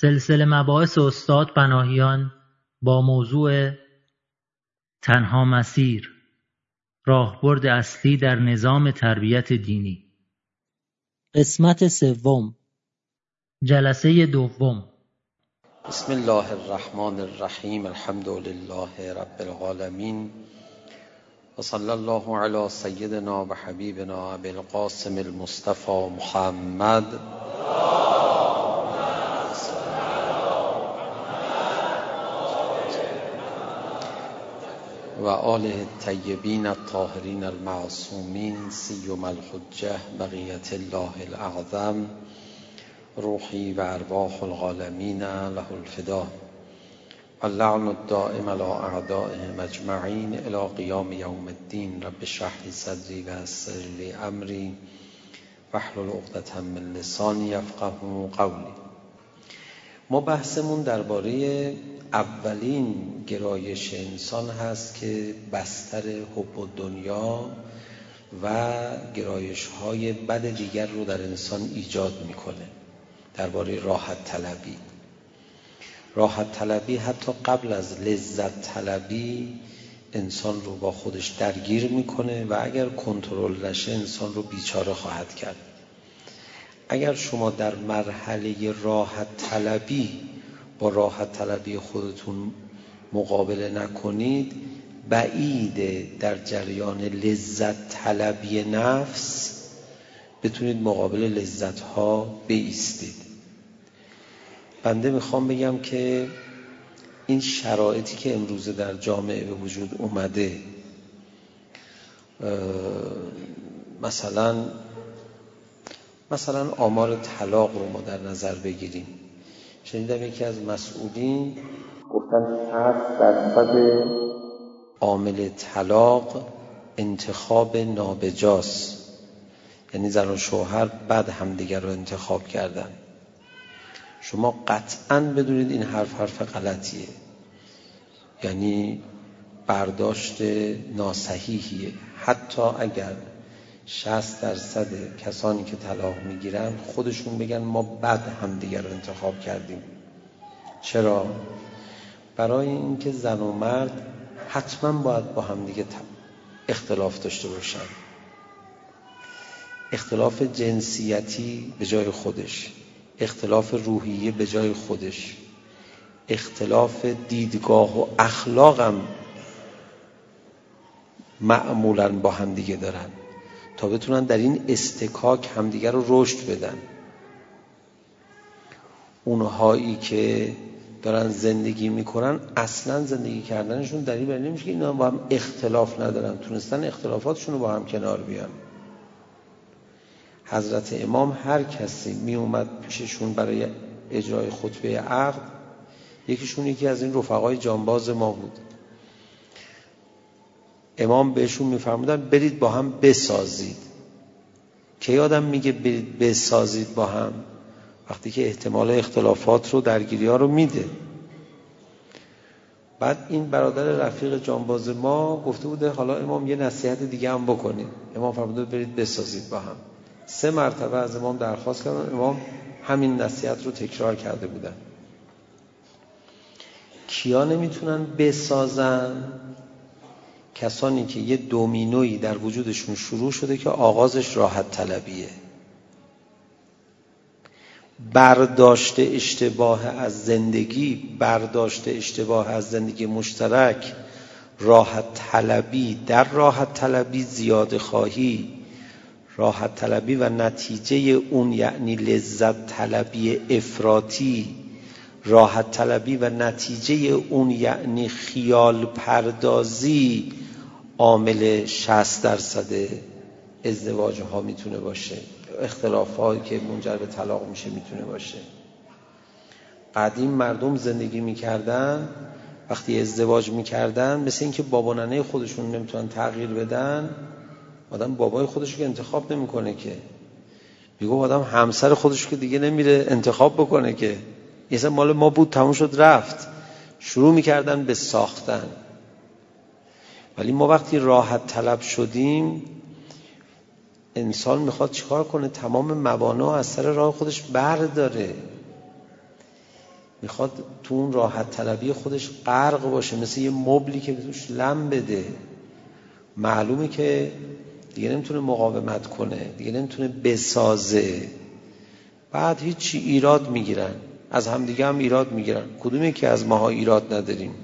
سلسله مباحث استاد پناهیان با موضوع تنها مسیر راهبرد اصلی در نظام تربیت دینی. قسمت سوم. جلسه دوم. بسم الله الرحمن الرحیم الحمد لله رب العالمین و صلی الله علی سیدنا و حبیبنا ابی القاسم المصطفى محمد. و آله الطیبین الطاهرین المعصومین سیما الحجه بقیت الله الاعظم روحی و ارواح العالمین له الفدا اللعن الدائم على اعدائهم اجمعین الى قیام یوم الدین. رب اشرح صدری و یسر لی امری واحلل عقدة من لسانی یفقهوا قولی. ما بحثمون درباره اولین گرایش انسان هست که بستر حب و دنیا و گرایش های بد دیگر رو در انسان ایجاد می‌کنه درباره راحت طلبی. راحت طلبی حتی قبل از لذت طلبی انسان رو با خودش درگیر می‌کنه و اگر کنترل نشه انسان رو بیچاره خواهد کرد. اگر شما در مرحله راحت طلبی با راحت طلبی خودتون مقابله نکنید. بعیده در جریان لذت طلبی نفس بتونید مقابل لذت ها بیستید. بنده می‌خوام بگم که این شرایطی که امروزه در جامعه به وجود اومده مثلا مثلا آمار طلاق رو ما در نظر بگیریم. شنیدم یکی از مسئولین گفتن هفت درصد عامل طلاق انتخاب نابجاست یعنی زن و شوهر بعد همدیگر رو انتخاب کردن. شما قطعا بدونید این حرف حرف غلطیه. یعنی برداشت ناسحیحیه. حتی اگر 60 درصد کسانی که طلاق می‌گیرن خودشون بگن ما بد همدیگر رو انتخاب کردیم. چرا؟ برای اینکه زن و مرد حتما باید با همدیگه اختلاف داشته باشن. اختلاف جنسیتی به جای خودش. اختلاف روحیه به جای خودش. اختلاف دیدگاه و اخلاقم معمولا با همدیگه دارن. تا بتونن در این استکاک همدیگر رو رشد بدن. اونهایی که دارن زندگی می‌کنن اصلا زندگی کردنشون دلیل بر نمیشه که اینا با هم اختلاف ندارن. تونستن اختلافاتشون رو با هم کنار بیان. حضرت امام هر کسی می اومد پیششون برای اجرای خطبه عقد یکیشون یکی از این رفقای جانباز ما بود. امام بهشون میفرمودن برید با هم بسازید. که یادم میگه برید بسازید با هم وقتی که احتمال اختلافات رو درگیری ها رو میده. بعد این برادر رفیق جانباز ما گفته بوده حالا امام یه نصیحت دیگه هم بکنید امام فرموده برید بسازید با هم. سه مرتبه از امام درخواست کردن. امام همین نصیحت رو تکرار کرده بودن. کیا نمی‌تونن بسازن؟ کسانی که یه دومینویی در وجودشون شروع شده که آغازش راحت طلبیه. برداشت اشتباه از زندگی برداشت اشتباه از زندگی مشترک راحت طلبی در راحت طلبی زیاد خواهی راحت طلبی و نتیجه اون یعنی لذت طلبی افراطی راحت طلبی و نتیجه اون یعنی خیال پردازی عامل 60 درصد ازدواج ها می‌تونه باشه. اختلافایی که منجر به طلاق میشه می‌تونه باشه. قدیم مردم زندگی می‌کردن وقتی ازدواج می‌کردن مثل اینکه بابا ننه خودشون نمی‌تونن تغییر بدن آدم بابای خودش که انتخاب نمی‌کنه که. میگه آدم همسر خودش که دیگه نمیره انتخاب بکنه که. یه مال ما بود تموم شد رفت. شروع می‌کردن به ساختن. ولی ما وقتی راحت طلب شدیم انسان می‌خواد چیکار کنه؟ تمام موانع از سر راه خودش برداره. می‌خواد تو اون راحت طلبی خودش غرق باشه مثل یه مبلی که توش لم بده. معلومه که دیگه نمی‌تونه مقاومت کنه دیگه نمی‌تونه بسازه. بعد هیچی ایراد می‌گیرن. از همدیگه هم ایراد می‌گیرن. کدومی که از ماها ایراد نداریم؟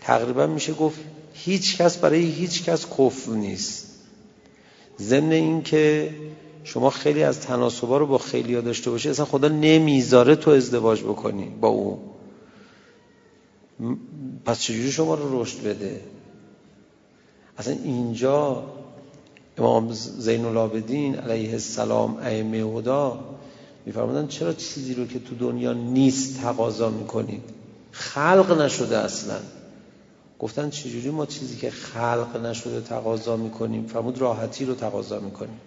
تقریبا میشه گفت هیچ کس برای هیچ کس کفر نیست. ضمن این که شما خیلی از تناسبا رو با خیلی ها داشته باشی اصلا خدا نمی‌ذاره تو ازدواج بکنی با او. پس چجوری شما رو رشد بده؟ اصلا اینجا امام زین العابدین علیه السلام ائمه هدا میفرمودن چرا چیزی رو که تو دنیا نیست تقاضا می‌کنید؟ خلق نشده اصلا. گفتن چجوری ما چیزی که خلق نشده تقاضا می‌کنیم؟ فرمود راحتی رو تقاضا می‌کنیم.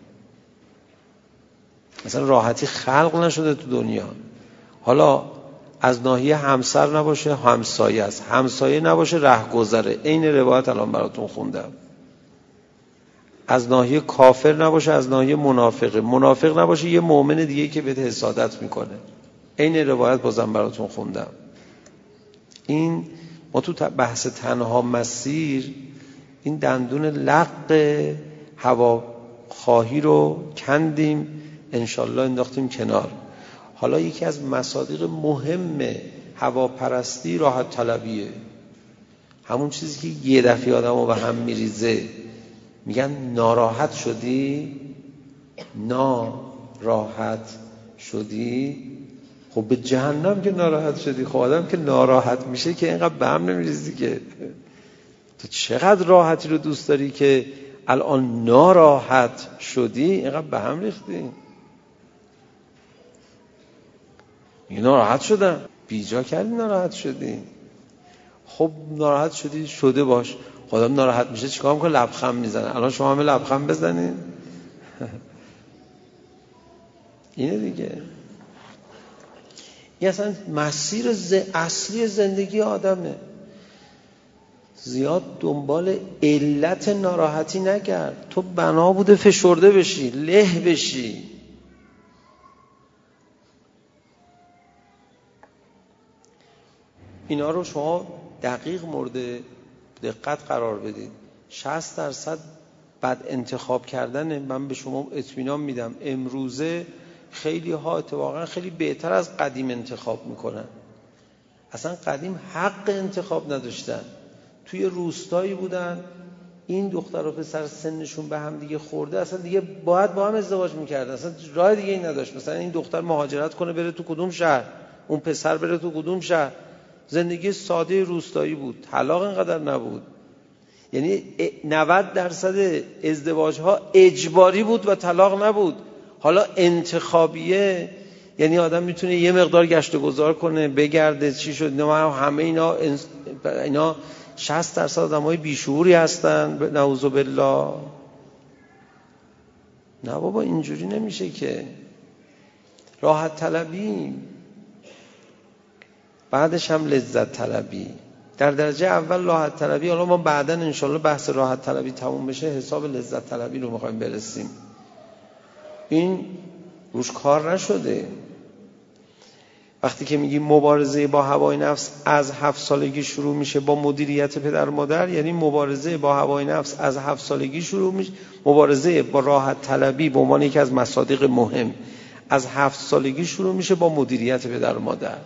مثلا راحتی خلق نشده تو دنیا. حالا از ناحیه همسر نباشه همسایه است. همسایه نباشه رهگذره. عین روایت الان براتون خوندم. از ناحیه کافر نباشه از ناحیه منافقه. منافق نباشه یه مؤمن دیگه که بهت حسادت می‌کنه. عین روایت بازم براتون خوندم. این ما تو بحث تنها مسیر این دندون لق هوا خواهی رو کندیم انشالله انداختیم کنار. حالا یکی از مصادیق مهم هواپرستی راحت طلبیه. همون چیزی که یه دفعه آدم رو به هم میریزه. میگن ناراحت شدی؟ ناراحت شدی؟ خب به جهنم که ناراحت شدی خب آدم که ناراحت میشه که اینقدر به هم نمیریزی که تو چقدر راحتی رو دوست داری که الان ناراحت شدی اینقدر به هم ریختی؟ ناراحت شدم. بیجا کردی ناراحت شدی. خب ناراحت شدی شده باش. خودم ناراحت میشه چیکار می‌کنه؟ لبخند می‌زنه. الان شما همه لبخند بزنید اینه دیگه. این اصلا مسیر اصلی زندگی آدمه. زیاد دنبال علت ناراحتی نگرد. تو بنا بوده فشرده بشی له بشی. اینا رو شما دقیق مورد دقت قرار بدید 60 درصد بد انتخاب کردن من به شما اطمینان میدم. امروزه خیلی ها اتفاقا خیلی بهتر از قدیم انتخاب می‌کنن. اصلا قدیم حق انتخاب نداشتن. توی روستایی بودن. این دختر و پسر سنشون به هم دیگه خورده. اصلا دیگه باید با هم ازدواج می‌کردن. اصلا راه دیگه این نداشت. مثلا این دختر مهاجرت کنه بره تو کدوم شهر. اون پسر بره تو کدوم شهر. زندگی ساده روستایی بود. طلاق اینقدر نبود. یعنی 90 درصد ازدواج ها اجباری بود و طلاق نبود. حالا انتخابیه یعنی آدم می‌تونه یه مقدار گشت گذار کنه بگرده چی شد نه همه اینا اینا 60 درصد آدمای بیشعوری هستن. نعوذ بالله. نه بابا اینجوری نمیشه که. راحت طلبی بعدش هم لذت طلبی. در درجه اول راحت طلبی حالا ما بعدا انشالله بحث راحت طلبی تموم بشه حساب لذت طلبی رو می‌خوایم برسیم. این روش کار نشده. وقتی که میگیم مبارزه با هوای نفس از هفت سالگی شروع میشه با مدیریت پدر مادر یعنی مبارزه با هوای نفس از هفت سالگی شروع میشه. مبارزه با راحت طلبی به عنوان یکی از مصادیق مهم از هفت سالگی شروع میشه با مدیریت پدر مادر.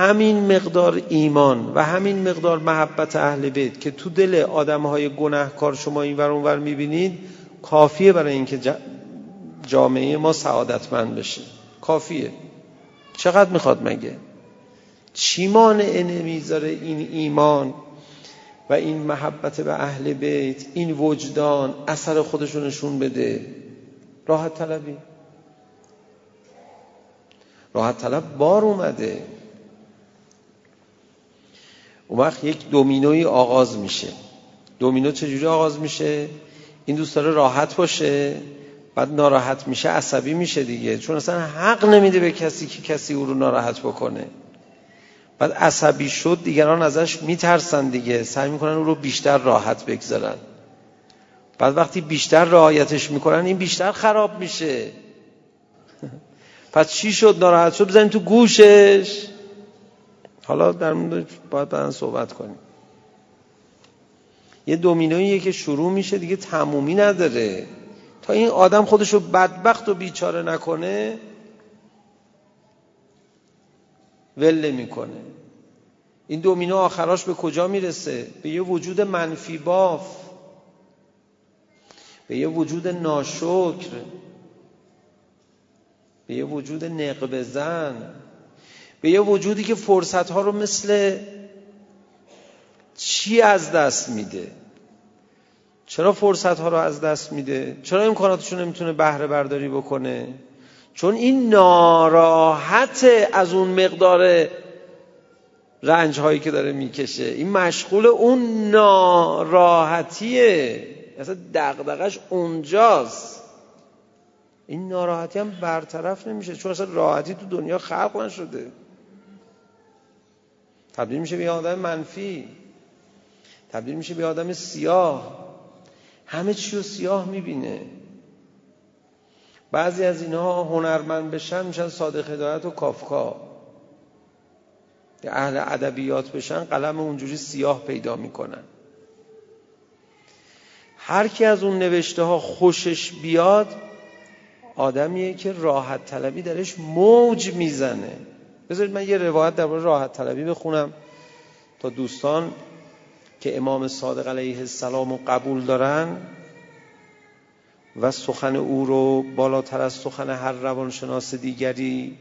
همین مقدار ایمان و همین مقدار محبت اهل بیت که تو دل آدم های گناهکار شما این ور اونور می‌بینید کافیه برای اینکه جامعه ما سعادتمند بشه. کافیه. چقدر می‌خواد مگه؟ چی مانع نمی‌ذاره این ایمان و این محبت به اهل بیت این وجدان اثر خودشونشون نشون بده؟ راحت طلبی. راحت طلب بار اومده. اون وقت یک دومینوی آغاز میشه. دومینو چجوری آغاز میشه؟ این دوست داره راحت باشه بعد ناراحت میشه عصبی میشه دیگه. چون اصلا حق نمیده به کسی که کسی او رو ناراحت بکنه. بعد عصبی شد دیگران ازش میترسن دیگه. سعی می‌کنن او رو بیشتر راحت بگذارن. بعد وقتی بیشتر رعایتش می‌کنن این بیشتر خراب میشه. پس چی شد؟ ناراحت شد؟ بزنیم تو گوشش. حالا در مورد باید بعدا صحبت کنیم. یه دومینوییه که شروع میشه دیگه تمومی نداره. تا این آدم خودشو بدبخت و بیچاره نکنه ول می‌کنه این دومینو آخراش به کجا می‌رسه؟ به یه وجود منفی باف. به یه وجود ناشکر. به یه وجود نقب زن. به یه وجودی که فرصت ها رو مثل چی از دست میده؟ چرا فرصت ها رو از دست میده؟ چرا امکاناتشو نمی‌تونه بهره برداری بکنه؟ چون این ناراحت از اون مقدار رنج هایی که داره می‌کشه. این مشغول اون ناراحتیه. اصلا دقدقش اونجاست. این ناراحتی هم برطرف نمیشه. چون اصلا راحتی تو دنیا خلق نشده. تبدیل میشه به آدم منفی. تبدیل میشه به آدم سیاه. همه چی رو سیاه می‌بینه. بعضی از اینها هنرمند بشن میشن صادق هدایت و کافکا. اهل ادبیات بشن قلم اونجوری سیاه پیدا می‌کنن. هر کی از اون نوشته ها خوشش بیاد آدمیه که راحت طلبی درش موج می‌زنه. بذارید من یه روایت درباره راحت طلبی بخونم تا دوستان که امام صادق علیه السلام رو قبول دارن و سخن او رو بالاتر از سخن هر روانشناس دیگری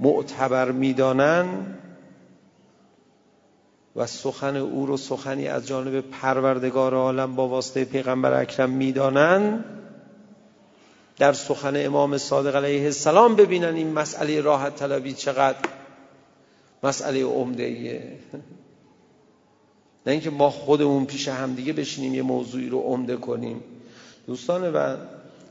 معتبر می‌دانن و سخن او رو سخنی از جانب پروردگار عالم با واسطه پیغمبر اکرم می‌دانن در سخن امام صادق علیه السلام ببینن این مسئله راحت طلبی چقدر. مسئله عمده ایه نه اینکه ما خودمون پیش همدیگه بشینیم یه موضوعی رو عمده کنیم. دوستان و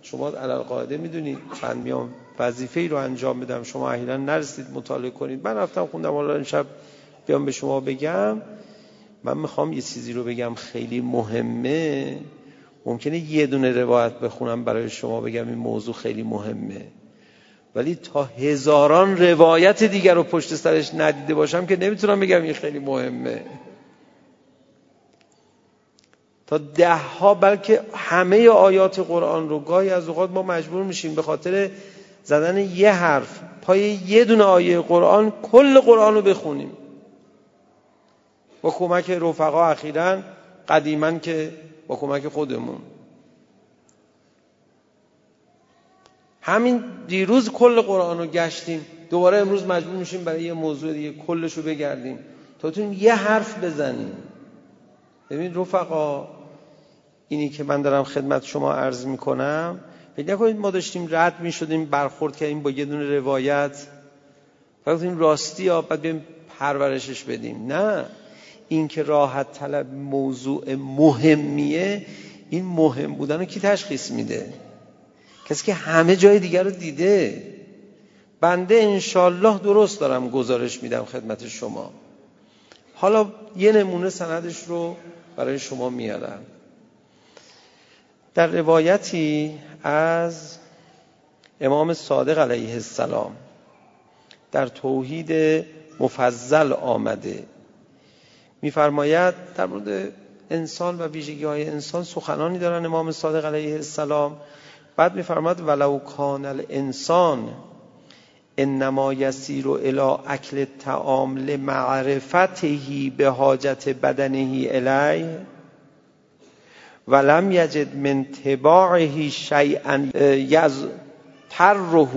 شما علال قاعده می‌دونید من میام وظیفه ای رو انجام بدم شما احیانا نرسید مطالعه کنید. من رفتم خوندم حالا شب بیام به شما بگم. من می‌خوام یه چیزی رو بگم خیلی مهمه. ممکنه یه دونه روایت بخونم برای شما بگم این موضوع خیلی مهمه. ولی تا هزاران روایت دیگر رو پشت سرش ندیده باشم که نمی‌تونم بگم این خیلی مهمه. تا ده ها بلکه همه آیات قرآن رو گاهی از اوقات ما مجبور میشیم به خاطر زدن یه حرف پای یه دونه آیه قرآن کل قرآن رو بخونیم. با کمک رفقا اخیرا قدیما که کمک خودمون. همین دیروز کل قرآن رو گشتیم. دوباره امروز مجبور میشیم برای یه موضوع دیگه کلش رو بگردیم. تا تون یه حرف بزنیم. ببین رفقا اینی که من دارم خدمت شما عرض می‌کنم فکر نکنید ما داشتیم رد می‌شدیم برخورد کردیم با یه دونه روایت. فقط راستی ها بعد بیم پرورشش بدیم. نه. این که راحت طلب موضوع مهمیه این مهم بودن رو کی تشخیص میده؟ کسی که همه جای دیگر رو دیده. بنده انشالله درست دارم گزارش میدم خدمت شما. حالا یه نمونه سندش رو برای شما میارم. در روایتی از امام صادق علیه السلام در توحید مفضل آمده. میفرماید در مورد انسان و ویژگی های انسان سخنانی دارن امام صادق علیه السلام. بعد میفرماید ولو کان الانسان انما یسیر الى اکل الطعام لمعرفته به حاجت بدنه الیه ولم یجد من تباعه شیئا یزتره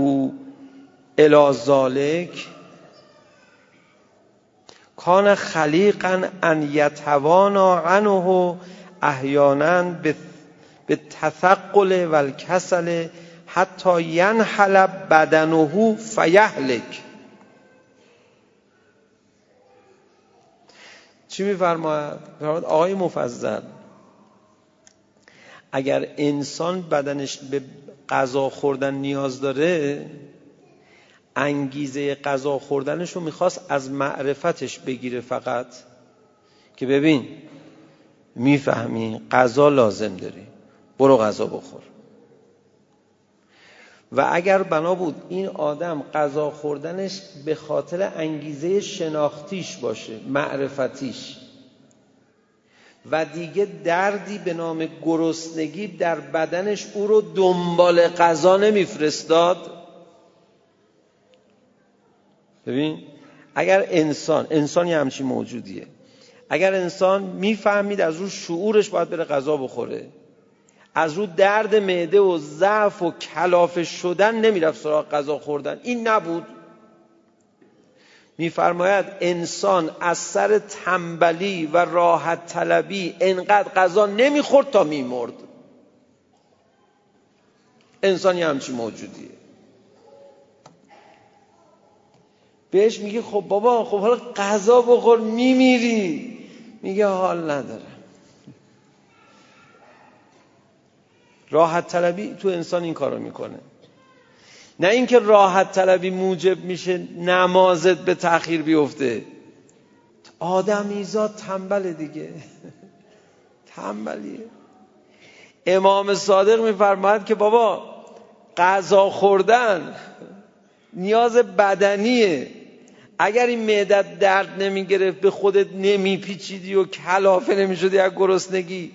الى ذلك کان خلیقا ان یتوانا عنه احیانا به تثقل و الکسل حتی ینحل بدنه فیهلک چی میفرماید؟ آقای مفضل اگر انسان بدنش به غذا خوردن نیاز داره انگیزه غذا خوردنش رو می‌خواست از معرفتش بگیره فقط. که ببین می‌فهمی غذا لازم داری. برو غذا بخور. و اگر بنا بود این آدم غذا خوردنش به خاطر انگیزه شناختیش باشه معرفتیش. و دیگه دردی به نام گرسنگی در بدنش او رو دنبال غذا نمیفرستاد ببین اگر انسان انسان یه همچین موجودیه. اگر انسان می‌فهمید از رو شعورش باید بره غذا بخوره از رو درد معده و ضعف و کلافه شدن نمی‌رفت سراغ غذا خوردن. این نبود. میفرماید انسان از سر تنبلی و راحت طلبی انقدر غذا نمی‌خورد تا میمرد. انسان یه همچین موجودیه. بهش میگه خب بابا خب حالا غذا بخور میمیری. میگه حال ندارم راحت طلبی تو انسان این کارو می‌کنه. نه اینکه راحت طلبی موجب میشه نمازت به تأخیر بیفته. آدمیزاد تنبل دیگه. تنبلیه. امام صادق میفرماید که بابا غذا خوردن نیاز بدنیه. اگر این معدت درد نمی‌گرفت به خودت نمیپیچیدی و کلافه نمی‌شدی از گرسنگی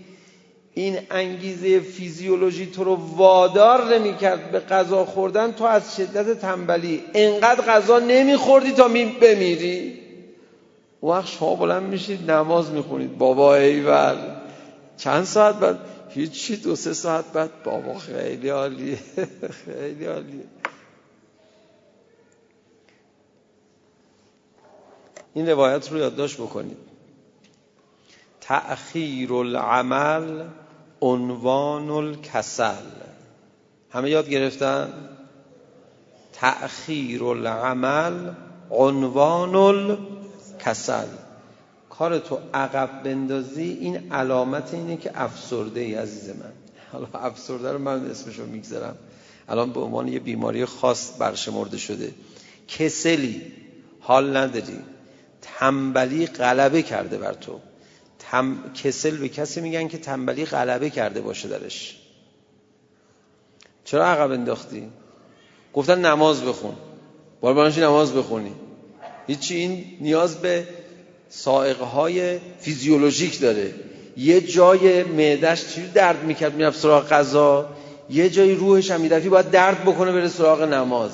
این انگیزه فیزیولوژی تو رو وادار نمی‌کرد به غذا خوردن. تو از شدت تنبلی. انقدر غذا نمیخوردی تا می بمیری. وقت شما بلند میشید نماز می‌خونید. بابا ایول. چند ساعت بعد؟ هیچی دو سه ساعت بعد. بابا خیلی عالیه. خیلی عالیه. این روایت رو یادداشت بکنید. تأخیر العمل عنوان الکسل همه یاد گرفتن؟ تأخیر العمل عنوان الکسل کار تو عقب بندازی این علامت اینه که افسرده ای عزیز من. حالا افسرده رو من اسمشو می‌گذارم. الان به عنوان یه بیماری خاص برشمرده شده. کسلی حال نداری. تنبلی غلبه کرده بر تو. تم... کسل به کسی میگن که تنبلی غلبه کرده باشه درش. چرا عقب انداختی؟ گفتن نماز بخون. بار نماز بخونی؟ هیچی این نیاز به سائقه های فیزیولوژیک داره. یه جای معدش چی درد می‌کرد؟ می‌رفت سراغ غذا. یه جای روحش هم می‌رفتی باید درد بکنه بره سراغ نماز.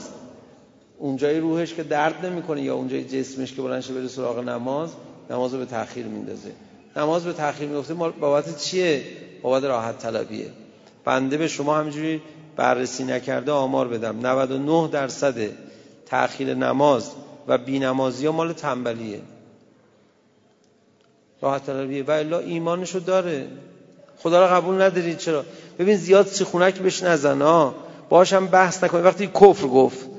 اونجای روحش که درد نمی‌کنه یا اونجای جسمش که بلنشه بره سراغ نماز نماز رو به تأخیر میندازه. نماز به تأخیر میفته بابت چیه؟ بابت راحت طلبیه. بنده به شما همینجوری بررسی نکرده آمار بدم. 99 درصد تأخیر نماز و بینمازی ها مال تنبلیه. راحت طلبیه. و الا ایمانشو داره. خدا را قبول ندارید. چرا؟ ببین زیاد سیخونک بهش نزن ها باشم بحث نکنی. وقتی کفر گفت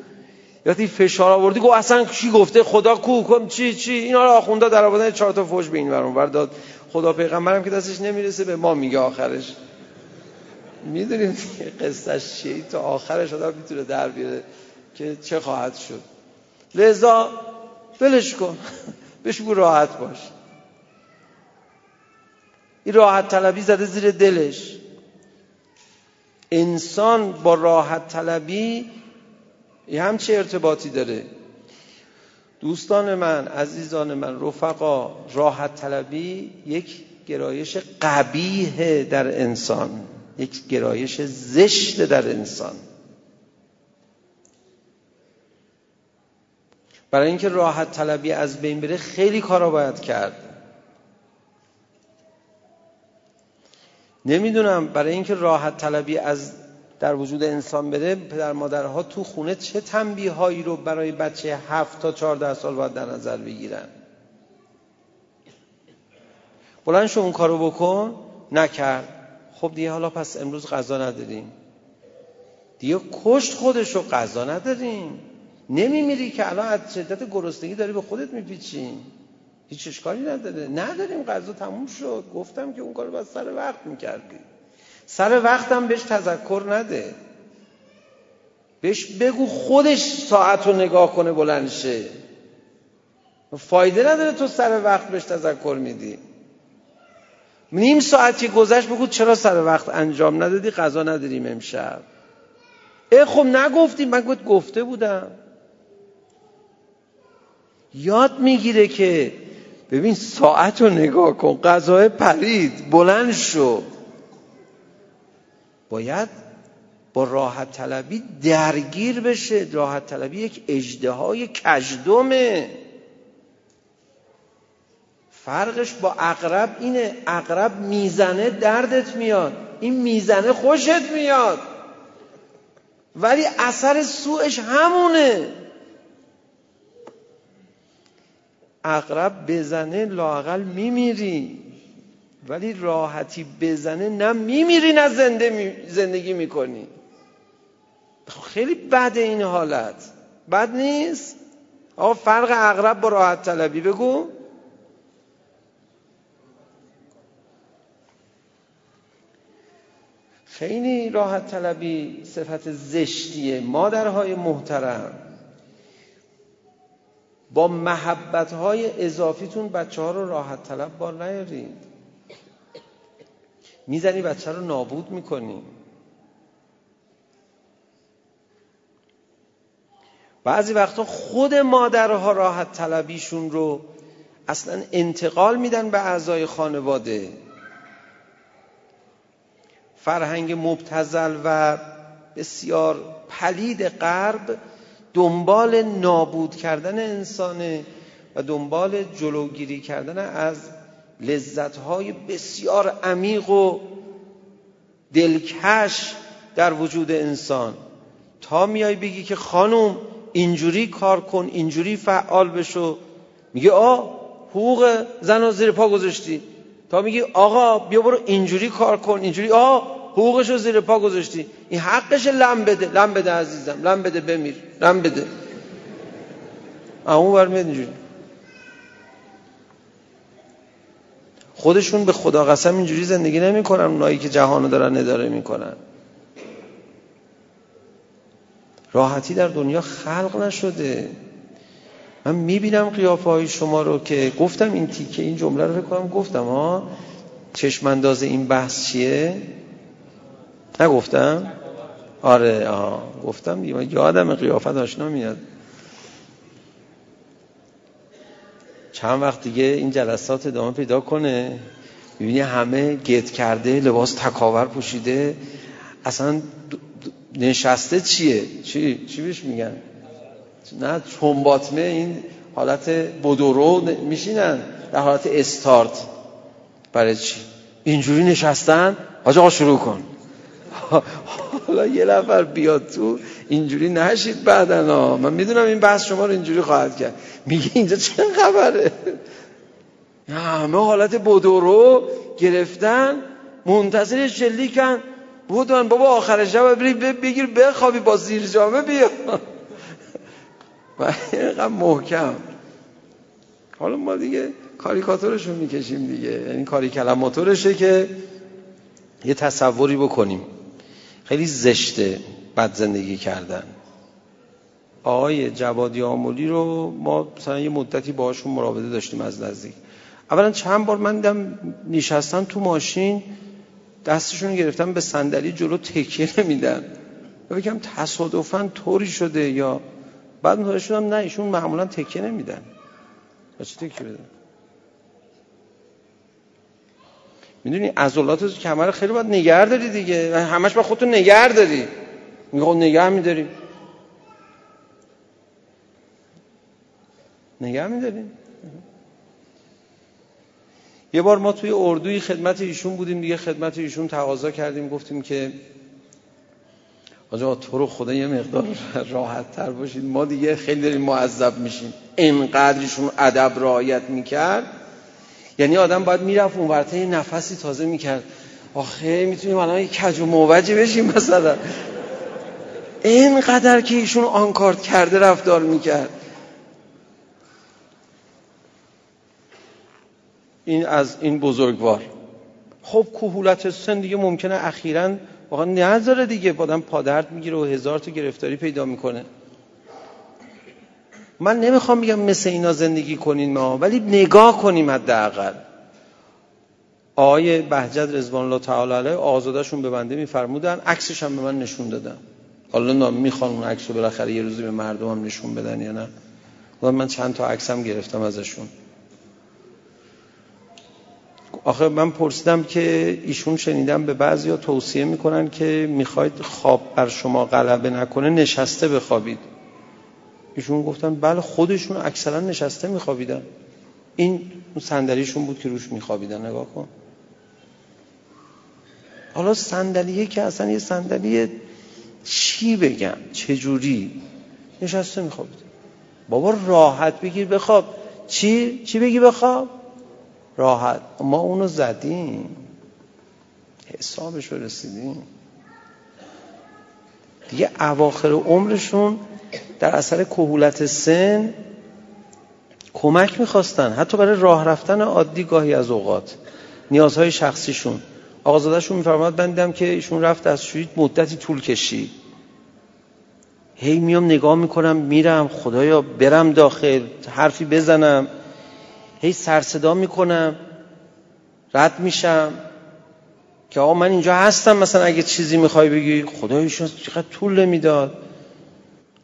وقتی فشار آوردی گفت اصلا چی گفته؟ خدا کو کم چی چی؟ اینا رو آخونده در آوردن چهار تا فوش به این ور خدا پیغمبرم که دستش نمی‌رسه به ما میگه آخرش. می‌دونیم قصهش چیه؟ تا آخرش آدم می‌تونه در بیاره که چه خواهد شد. لذا بلش کن. بهش بو راحت باش. این راحت طلبی زده زیر دلش. انسان با راحت طلبی یه همچه ارتباطی داره. دوستان من عزیزان من رفقا راحت طلبی یک گرایش قبیه در انسان یک گرایش زشت در انسان. برای اینکه راحت طلبی از بین بره خیلی کارا باید کرد. نمی‌دونم برای اینکه راحت طلبی از در وجود انسان بره پدر مادرها تو خونه چه تنبیه هایی رو برای بچه هفت تا چهارده سال باید در نظر بگیرن؟ بلند شو اون کارو بکن. نکرد. خب دیگه حالا پس امروز غذا نداریم. دیگه کشت خودش رو غذا نداریم. نمیمیری که الان از شدت گرسنگی داری به خودت میپیچین هیچ اشکالی نداره. نداریم غذا تموم شد. گفتم که اون کارو باید سر وقت می‌کردی. سر وقتم بهش تذکر نده. بهش بگو خودش ساعت رو نگاه کنه بلند شه. فایده نداره تو سر وقت بهش تذکر میدی. نیم ساعتی گذشت بگو چرا سر وقت انجام ندادی؟ غذا نداریم امشب. اه خب نگفتی من گفت گفته بودم. یاد می‌گیره که ببین ساعت رو نگاه کن غذای پرید بلند شو. باید با راحت طلبی درگیر بشه. راحت طلبی یک اجده های کجدمه فرقش با اقرب اینه. اقرب می‌زنه دردت میاد. این می‌زنه خوشت میاد. ولی اثر سوءش همونه. اقرب بزنه لاقل میمیری. ولی راحتی بزنه نه میمیری نه زندگی می‌کنی. خیلی بد این حالت. بد نیست؟ آقا فرق اقرب با راحت طلبی بگو. خیلی راحت طلبی صفت زشتیه. مادرهای محترم. با محبت های اضافیتون بچه ها رو راحت طلب بار نیارید. می‌زنی بچه رو نابود می‌کنی. بعضی وقتا خود مادرها راحت طلبیشون رو اصلا انتقال میدن به اعضای خانواده. فرهنگ مبتزل و بسیار پلید غرب دنبال نابود کردن انسانه و دنبال جلوگیری کردن از لذتهای بسیار عمیق و دلکش در وجود انسان. تا میای بگی که خانم اینجوری کار کن اینجوری فعال بشو میگه آ حقوق زن زیر پا گذاشتی. تا میگی آقا بیا برو اینجوری کار کن اینجوری آ حقوقش رو زیر پا گذاشتی. این حقش لم بده لم بده عزیزم لم بده بمیر لم بده. اون برمیاد اینجوری. خودشون به خدا قسم اینجوری زندگی نمی‌کنن اونایی که جهانو دارن اداره می‌کنن. راحتی در دنیا خلق نشده. من می‌بینم قیافه های شما رو که گفتم این تیکه این جمله رو کنم گفتم ها چشمانداز این بحث چیه؟ نگفتم؟ آره آه. گفتم یادم قیافت آشنا میاد. چند وقت دیگه این جلسات ادامه پیدا کنه. می‌بینی همه گت کرده لباس تکاور پوشیده. اصلا نشسته چیه؟ چی چی بهش میگن؟ نه چنباتمه این حالت بدورو میشینن. در حالت استارت. برای چی؟ اینجوری نشستن؟ حاج آقا شروع کن. حالا یه نفر بیاد تو اینجوری نشید بعدنا من می‌دونم این بحث شما رو اینجوری خواهد کرد. میگه اینجا چه خبره؟ همه حالت بدورو گرفتن منتظر کن بودن بابا آخر شب بگیر بخوابی با زیر جامه بیا. و محکم. حالا ما دیگه کاریکاتورشون می‌کشیم دیگه. یعنی کاری کلماتورشه که یه تصوری بکنیم. خیلی زشته بد زندگی کردن. آقای جوادی آمولی رو ما مثلا یه مدتی باهاشون مراوده داشتیم از نزدیک. اولا چند بار من دیدم نشستن تو ماشین دستشون گرفتن به صندلی جلو تکیه نمیدن. بگم تصادفا طوری شده یا بعد متوجه شدم نه ایشون معمولا تکیه نمیدن. چه تکیه بدن؟ می‌دونی عضلات کمر خیلی باید نگه داری دیگه. همش با خودتو نگه داری. میگه خب نگه میداری. نگه میداریم یه بار ما توی اردوی خدمت ایشون بودیم. دیگه خدمت ایشون تقاضا کردیم. گفتیم که آجا تو رو خدا یه مقدار راحت تر باشید ما دیگه خیلی داریم معذب میشیم. انقدرشون ادب رعایت می‌کرد. یعنی آدم باید می‌رفت اون ورته یه نفسی تازه می‌کرد. آخه می‌تونیم الان یه کج و موجی بشیم مثلا. اینقدر که ایشون آنکارت کرده رفتار می‌کرد. این از این بزرگوار. خب کهولت سن دیگه ممکنه اخیرا واقعا نذاره دیگه. آدم پادرد می‌گیره و هزار تا گرفتاری پیدا می‌کنه. من نمی‌خوام بگم مثل اینا زندگی کنین ما ولی نگاه کنیم حداقل. آقای بهجت رضوان الله تعالی علیه آزادشون به بنده میفرمودن عکسش هم به من نشون دادن. حالا می‌خوان اون عکس رو بالاخره یه روزی به مردم هم نشون بدن یا نه. من چند تا عکسم گرفتم ازشون. آخه من پرسیدم که ایشون شنیدم به بعضی ها توصیه می‌کنن که می‌خواید خواب بر شما غلبه نکنه نشسته بخوابید. ایشون گفتن بله خودشون اکثرا نشسته میخوابیدن. این صندلیشون بود که روش میخوابیدن نگاه کن. حالا صندلیه که اصلا یه صندلی چی بگم؟ چجوری نشسته میخوابید. بابا راحت بگیر بخواب. چی؟ چی بگی بخواب؟ راحت. ما اونو زدیم. حسابش رسیدیم. دیگه اواخر عمرشون در اثر کهولت سن کمک می‌خواستن حتی برای راه رفتن عادی گاهی از اوقات نیازهای شخصیشون. آقازادهشون میفرماد بندم که ایشون رفت از شوید مدتی طول کشید. هی میام نگاه می‌کنم میرم خدایا برم داخل حرفی بزنم. هی سرصدا می‌کنم رد میشم که آقا من اینجا هستم مثلا اگه چیزی می‌خوای بگی خدایشون چقدر طول نمی‌داد.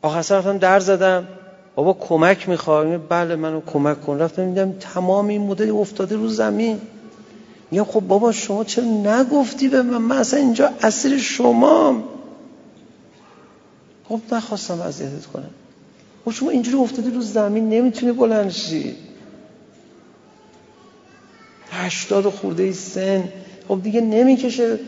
آخر سر رفتم در زدم. بابا کمک می‌خوای؟ بله منو کمک کن. رفتم میدم تمام این مدل افتاده رو زمین. میگم خب بابا شما چرا نگفتی به من؟ من اصلا اینجا اسیر شمام. خب نخواستم اذیتت کنم. خب شما اینجوری افتادی رو زمین نمی‌تونی بلند شی. هشتاد خورده ای سن. خب دیگه نمی‌کشه.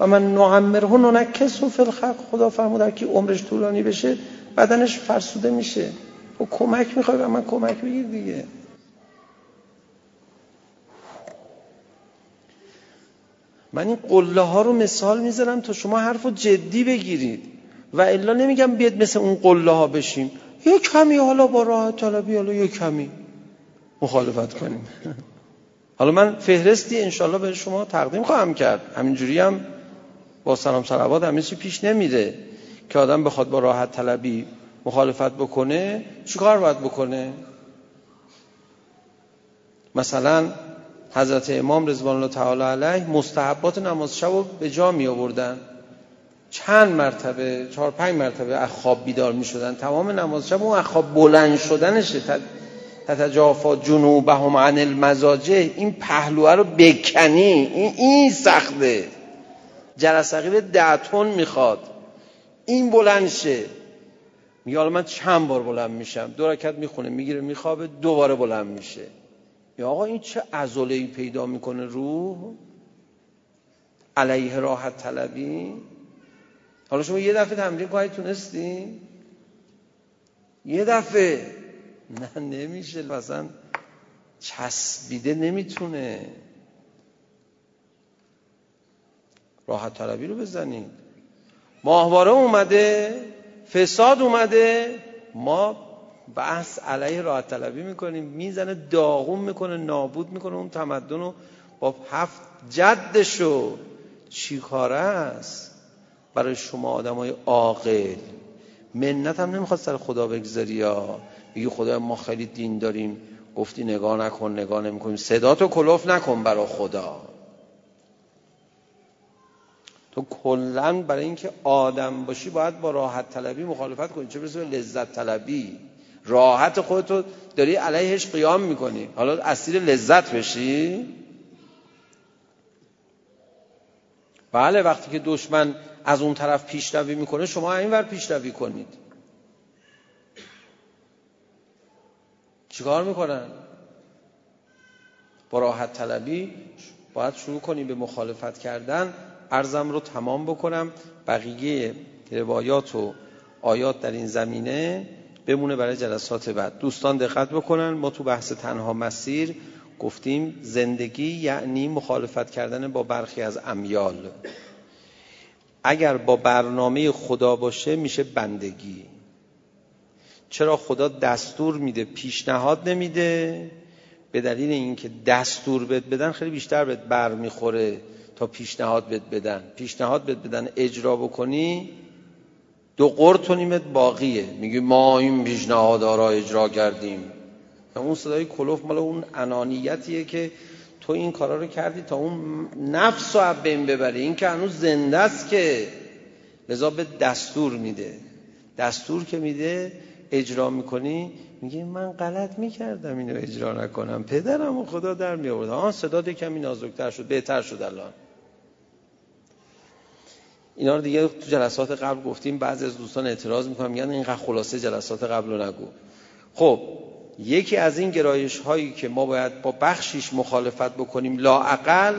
و من نعمره ننکس و فلخق خدا فرمود که عمرش طولانی بشه بدنش فرسوده میشه. و کمک می‌خوای و من کمک بگیر دیگه. من این قله ها رو مثال می‌ذارم تا شما حرف رو جدی بگیرید. و الا نمیگم بیاد مثل اون قله ها بشیم. یک کمی حالا با راه طلبی حالا یک کمی مخالفت کنیم. حالا من فهرستی انشالله به شما تقدیم خواهم کرد. همینجوری هم با سلام سلوات چی پیش نمیره. که آدم بخواد با راحت طلبی مخالفت بکنه چیکار باید بکنه؟ مثلا حضرت امام رضوان الله تعالی علیه مستحبات نماز شب رو به جا می آوردن. چند مرتبه چهار پنج مرتبه از خواب بیدار می شدن. تمام نماز شب اون خواب بلند شدنشه تتجافا جنوبهم عن المزاجه این پهلوه رو بکنی این, این سخته. جرسقیل دهتون می‌خواد. این بلند شه. میگه حالا من چند بار بلند میشم؟ دو رکت می‌خونه می‌گیره میخوابه دوباره بلند میشه. یا آقا این چه ای پیدا می‌کنه روح؟ علیه راحت طلبی. حالا شما یه دفعه تمرین کنید تونستی یه دفعه. نه نمیشه. مثلا چسبیده نمی‌تونه. راحت طلبی رو بزنید. ماهواره اومده فساد اومده ما بحث علیه راحت طلبی می‌کنیم می‌زنه داغون می‌کنه نابود می‌کنه اون تمدن رو با هفت جدشو چی کاره است؟ برای شما آدم های عاقل. منت هم نمی‌خواد سر خدا بگذاری یا میگی خدا ما خیلی دین داریم. گفتی نگاه نکن نگاه نمی‌کنیم. صدا تو کلوف نکن برا خدا. تو کلا برای اینکه آدم باشی باید با راحت طلبی مخالفت کنی. چه برسه لذت طلبی؟ راحت خودتو داری علیهش قیام می‌کنی. حالا اسیر لذت بشی؟ بله وقتی که دشمن از اون طرف پیشروی می‌کنه شما اینور پیشروی کنید. چیکار می‌کنن؟ با راحت طلبی باید شروع کنی به مخالفت کردن. ارزم رو تمام بکنم. بقیه روایات و آیات در این زمینه بمونه برای جلسات بعد. دوستان دقت بکنن. ما تو بحث تنها مسیر گفتیم زندگی یعنی مخالفت کردن با برخی از امیال. اگر با برنامه خدا باشه میشه بندگی. چرا خدا دستور میده پیشنهاد نمیده؟ به دلیل اینکه دستور بد بدن خیلی بیشتر بهت بر می‌خوره تا پیشنهاد بد بدن. پیشنهاد بد بدن اجرا بکنی دو قرط و نیمت باقیه. میگی ما این پیشنهاد را اجرا کردیم. اون صدای کلوف مال اون انانیتیه که تو این کارا رو کردی تا اون نفس رو بین ببری. این که هنوز زنده است که. لذا به دستور میده. دستور که میده اجرا می‌کنی. میگه من غلط می‌کردم اینو اجرا نکنم. پدرم و خدا در می آورد آن صدا کمی نازکتر شد بهتر شد الان. اینا رو دیگه تو جلسات قبل گفتیم بعضی از دوستان اعتراض می‌کنن میگن اینقدر خلاصه جلسات قبل رو نگو. خب یکی از این گرایش هایی که ما باید با بخشیش مخالفت بکنیم لاعقل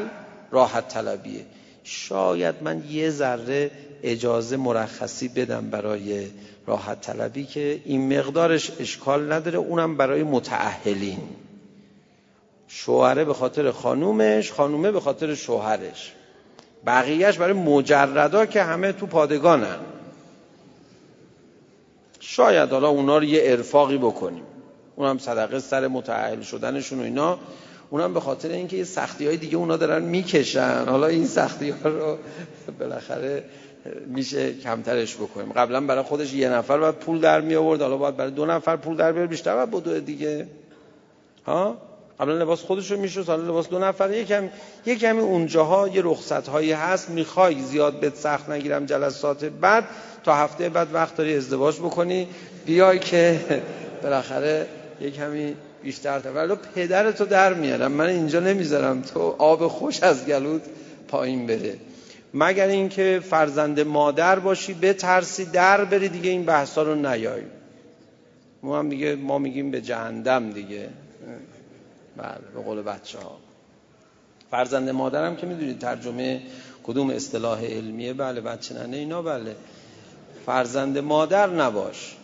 راحت طلبیه. شاید من یه ذره اجازه مرخصی بدم برای راحت طلبی که این مقدارش اشکال نداره اونم برای متعهلین شوهره به خاطر خانومش خانومه به خاطر شوهرش. بقیهش برای مجردا که همه تو پادگانن. شاید حالا اونا رو یه ارفاقی بکنیم. اونم صدقه سر متعهل شدنشون و اینا. اونم به خاطر اینکه یه سختی های دیگه اونا دارن می‌کشن. حالا این سختی ها رو بالاخره میشه کمترش بکنیم. قبلا برای خودش یه نفر باید پول در می آورد حالا باید برای دو نفر پول در بیاره. بیشتر باید بدو دیگه. ها؟ قبلا لباس خودش رو می‌شد حالا لباس دو نفر. یکم یک کمی اونجاها یه رخصت هایی هست. می‌خوای زیاد بهت سخت نگیرم جلسات بعد تا هفته بعد وقت داری ازدواج بکنی. بیای که بالاخره یه کمی بیشتر ولی پدرتو در میارم. من اینجا نمی‌ذارم. تو آب خوش از گلود پایین بره مگر اینکه فرزند مادر باشی به ترسی در بری دیگه این بحثا رو نیای. ما هم دیگه ما میگیم به جهندم دیگه. بله به قول بچه ها فرزند مادرم که می‌دونید ترجمه کدوم اصطلاح علمیه بله بچه ننه اینا بله. فرزند مادر نباش.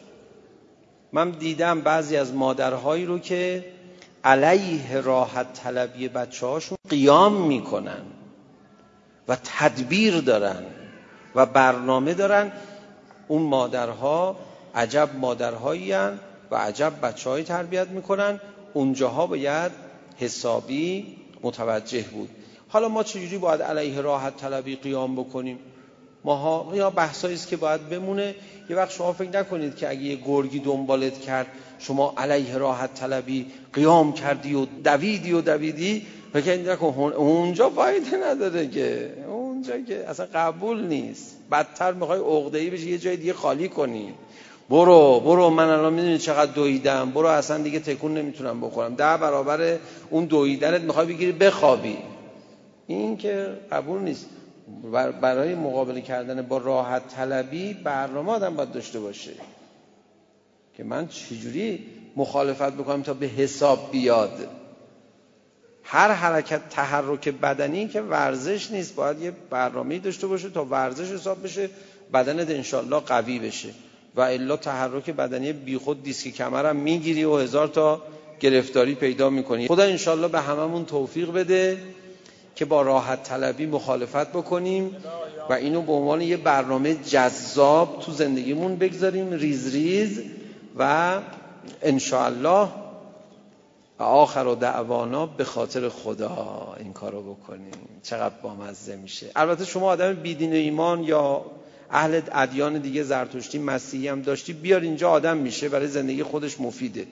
من دیدم بعضی از مادرهایی رو که علیه راحت طلبی بچه هاشون قیام می‌کنن و تدبیر دارن و برنامه دارن. اون مادرها عجب مادرهایی و عجب بچه های تربیت می‌کنن. اونجاها باید حسابی متوجه بود. حالا ما چجوری باید علیه راحت طلبی قیام بکنیم؟ ماها یا بحثایی است که باید بمونه. یه وقت شما فکر نکنید که اگه یه گرگی دنبالت کرد شما علیه راحت طلبی قیام کردی و دویدی و دویدی؟ فکر نکن اونجا فایده نداره که. اونجا که اصلا قبول نیست. بدتر می‌خوای عقده‌ای بشی یه جای دیگه خالی کنی. برو برو من الان می‌دونی چقدر دویدم. برو اصلا دیگه تکون نمی‌تونم بخورم. ده برابر اون دویدنت می‌خوای بگیری بخوابی. این که قبول نیست. برای مقابله کردن با راحت طلبی برنامه آدم باید داشته باشه. که من چجوری مخالفت بکنم تا به حساب بیاد؟ هر حرکت تحرک بدنی که ورزش نیست باید یه برنامه داشته باشه تا ورزش حساب بشه بدنت انشالله قوی بشه. و الا تحرک بدنی بیخود دیسک کمرم می‌گیری و هزار تا گرفتاری پیدا می‌کنی. خدا انشالله به هممون توفیق بده که با راحت طلبی مخالفت بکنیم و اینو به عنوان یه برنامه جذاب تو زندگیمون بگذاریم ریز ریز و انشاءالله آخر و دعوانا به خاطر خدا این کارو بکنیم. چقدر بامزه میشه. البته شما آدم بیدین و ایمان یا اهل ادیان دیگه زرتشتی مسیحی هم داشتی بیار اینجا آدم میشه برای زندگی خودش مفیده.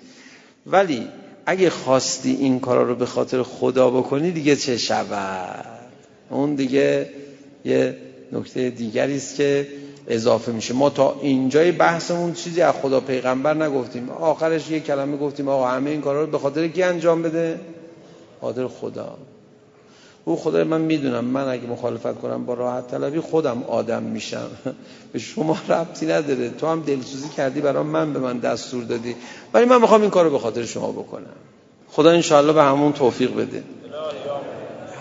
ولی اگه خواستی این کارا رو به خاطر خدا بکنی دیگه چه شود؟ اون دیگه یه نکته دیگری است که اضافه میشه. ما تا اینجای بحثمون چیزی از خدا پیغمبر نگفتیم. آخرش یه کلمه گفتیم آقا همه این کارا رو به خاطر کی انجام بده؟ خاطر خدا. او خدا من می‌دونم من اگه مخالفت کنم با راحت طلبی خودم آدم میشم. به شما ربطی نداره. تو هم دلسوزی کردی برای من به من دستور دادی. ولی من می‌خوام این کارو به خاطر شما بکنم. خدا انشاءالله به همون توفیق بده.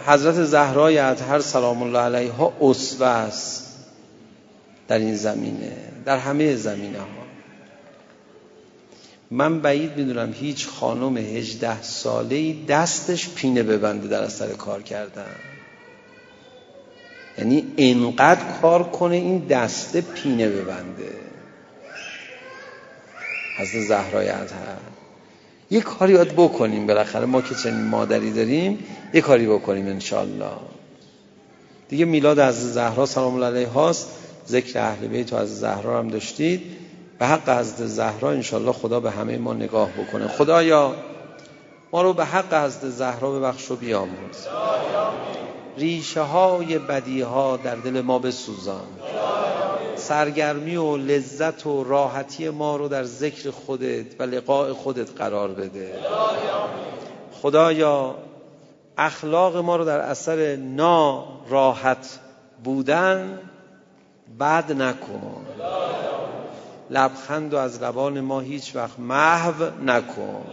حضرت زهرای اطهر سلام الله علیها اسوه است در این زمینه در همه زمینه ها من بعید می‌دونم هیچ خانم هجده ساله دستش پینه ببنده در اثر کار کردن. یعنی انقدر کار کنه این دسته پینه ببنده. حضرت زهرای اطهر. یه کاری باید بکنیم بالاخره ما که چنین مادری داریم یه کاری بکنیم انشالله دیگه میلاد از زهرا سلام الله علیه هاست. ذکر اهل بیت و از زهرا هم داشتید. به حق حضرت زهرا انشالله خدا به همه ما نگاه بکنه. خدایا ما رو به حق حضرت زهرا ببخش و بیاموز ریشه های بدی ها در دل ما بسوزان. سرگرمی و لذت و راحتی ما رو در ذکر خودت و لقاء خودت قرار بده. خدایا اخلاق ما رو در اثر ناراحت بودن بد نکن. لبخند و از لبان ما هیچ وقت محو نکن.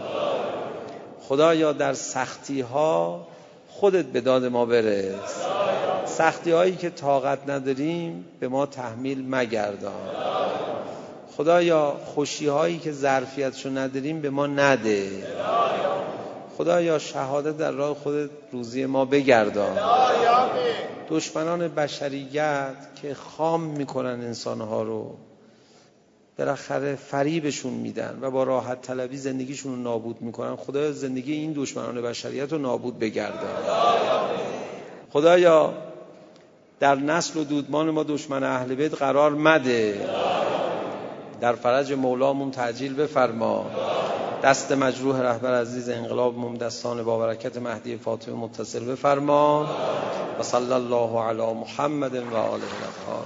خدایا در سختی ها خودت به داد ما برس. سختی هایی که طاقت نداریم به ما تحمیل مگردان. خدایا خوشی هایی که ظرفیتشو نداریم به ما نده. خدایا شهادت در راه خودت روزی ما بگردان. دشمنان بشریت که خام می‌کنن انسانها رو. بالاخره فریبشون میدن و با راحت طلبی زندگیشون رو نابود می‌کنن. خدایا زندگی این دشمنان بشریت رو نابود بگردان. خدایا در نسل و دودمان ما دشمن اهل بیت قرار مده. در فرج مولامون تعجیل بفرما. دست مجروح رهبر عزیز انقلاب دستان با برکت مهدی فاطمه متصل بفرما. و صلی الله علی محمد و آله الاطهار